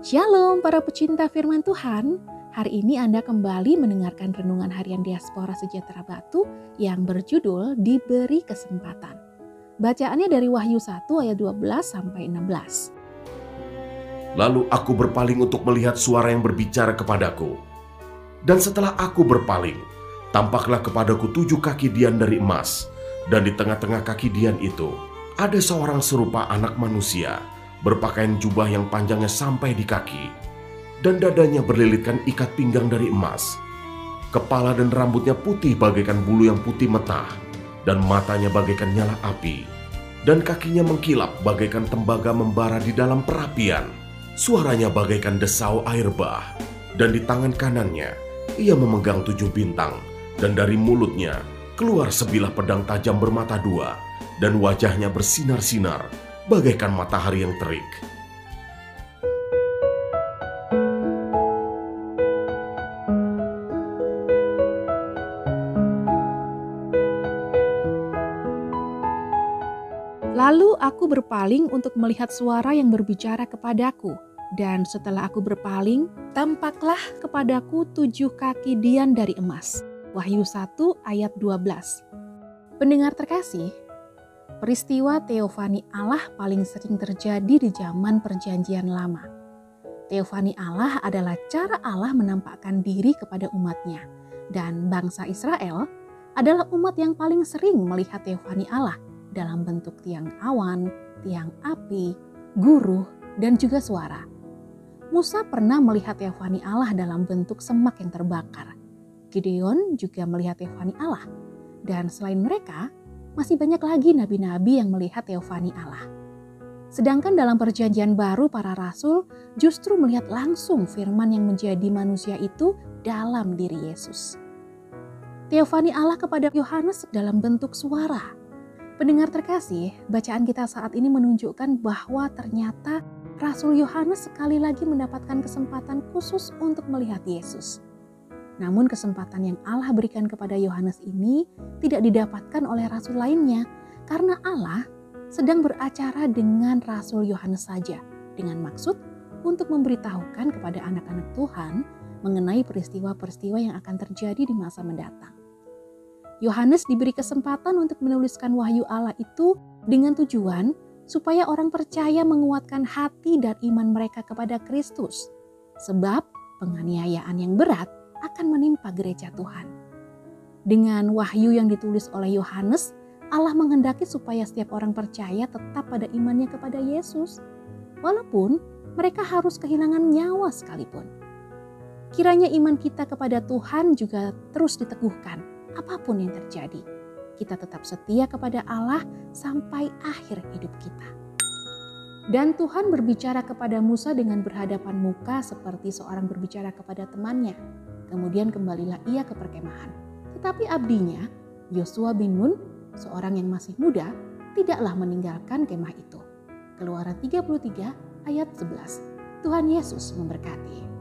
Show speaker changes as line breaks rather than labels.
Shalom para pecinta firman Tuhan. Hari ini Anda kembali mendengarkan renungan harian diaspora sejahtera Batu yang berjudul Diberi Kesempatan. Bacaannya dari Wahyu 1 ayat 12 sampai 16.
Lalu aku berpaling untuk melihat suara yang berbicara kepadaku. Dan setelah aku berpaling, tampaklah kepadaku tujuh kaki dian dari emas, dan di tengah-tengah kaki dian itu ada seorang serupa anak manusia berpakaian jubah yang panjangnya sampai di kaki, dan dadanya berlilitkan ikat pinggang dari emas. Kepala dan rambutnya putih bagaikan bulu yang putih metah, dan matanya bagaikan nyala api, dan kakinya mengkilap bagaikan tembaga membara di dalam perapian. Suaranya bagaikan desau air bah, dan di tangan kanannya ia memegang tujuh bintang, dan dari mulutnya keluar sebilah pedang tajam bermata dua, dan wajahnya bersinar-sinar bagaikan matahari yang terik.
Lalu aku berpaling untuk melihat suara yang berbicara kepadaku. Dan setelah aku berpaling, tampaklah kepadaku tujuh kaki dian dari emas. Wahyu 1 ayat 12. Pendengar terkasih, Peristiwa teofani Allah paling sering terjadi di zaman Perjanjian Lama. Teofani Allah adalah cara Allah menampakkan diri kepada umatnya, dan bangsa Israel adalah umat yang paling sering melihat teofani Allah dalam bentuk tiang awan, tiang api, guru, dan juga suara. Musa pernah melihat teofani Allah dalam bentuk semak yang terbakar. Gideon juga melihat teofani Allah. Dan selain mereka, masih banyak lagi nabi-nabi yang melihat teofani Allah. Sedangkan dalam perjanjian baru para rasul justru melihat langsung firman yang menjadi manusia itu dalam diri Yesus. Teofani Allah kepada Yohanes dalam bentuk suara. Pendengar terkasih, bacaan kita saat ini menunjukkan bahwa ternyata Rasul Yohanes sekali lagi mendapatkan kesempatan khusus untuk melihat Yesus. Namun kesempatan yang Allah berikan kepada Yohanes ini tidak didapatkan oleh rasul lainnya karena Allah sedang beracara dengan rasul Yohanes saja dengan maksud untuk memberitahukan kepada anak-anak Tuhan mengenai peristiwa-peristiwa yang akan terjadi di masa mendatang. Yohanes diberi kesempatan untuk menuliskan wahyu Allah itu dengan tujuan supaya orang percaya menguatkan hati dan iman mereka kepada Kristus. Sebab penganiayaan yang berat akan menimpa gereja Tuhan. Dengan wahyu yang ditulis oleh Yohanes, Allah menghendaki supaya setiap orang percaya tetap pada imannya kepada Yesus, walaupun mereka harus kehilangan nyawa sekalipun. Kiranya iman kita kepada Tuhan juga terus diteguhkan, apa pun yang terjadi. Kita tetap setia kepada Allah sampai akhir hidup kita. Dan Tuhan berbicara kepada Musa dengan berhadapan muka seperti seorang berbicara kepada temannya. Kemudian kembalilah ia ke perkemahan. Tetapi abdinya, Yosua bin Nun, seorang yang masih muda, tidaklah meninggalkan kemah itu. Keluaran 33 ayat 11. Tuhan Yesus memberkati.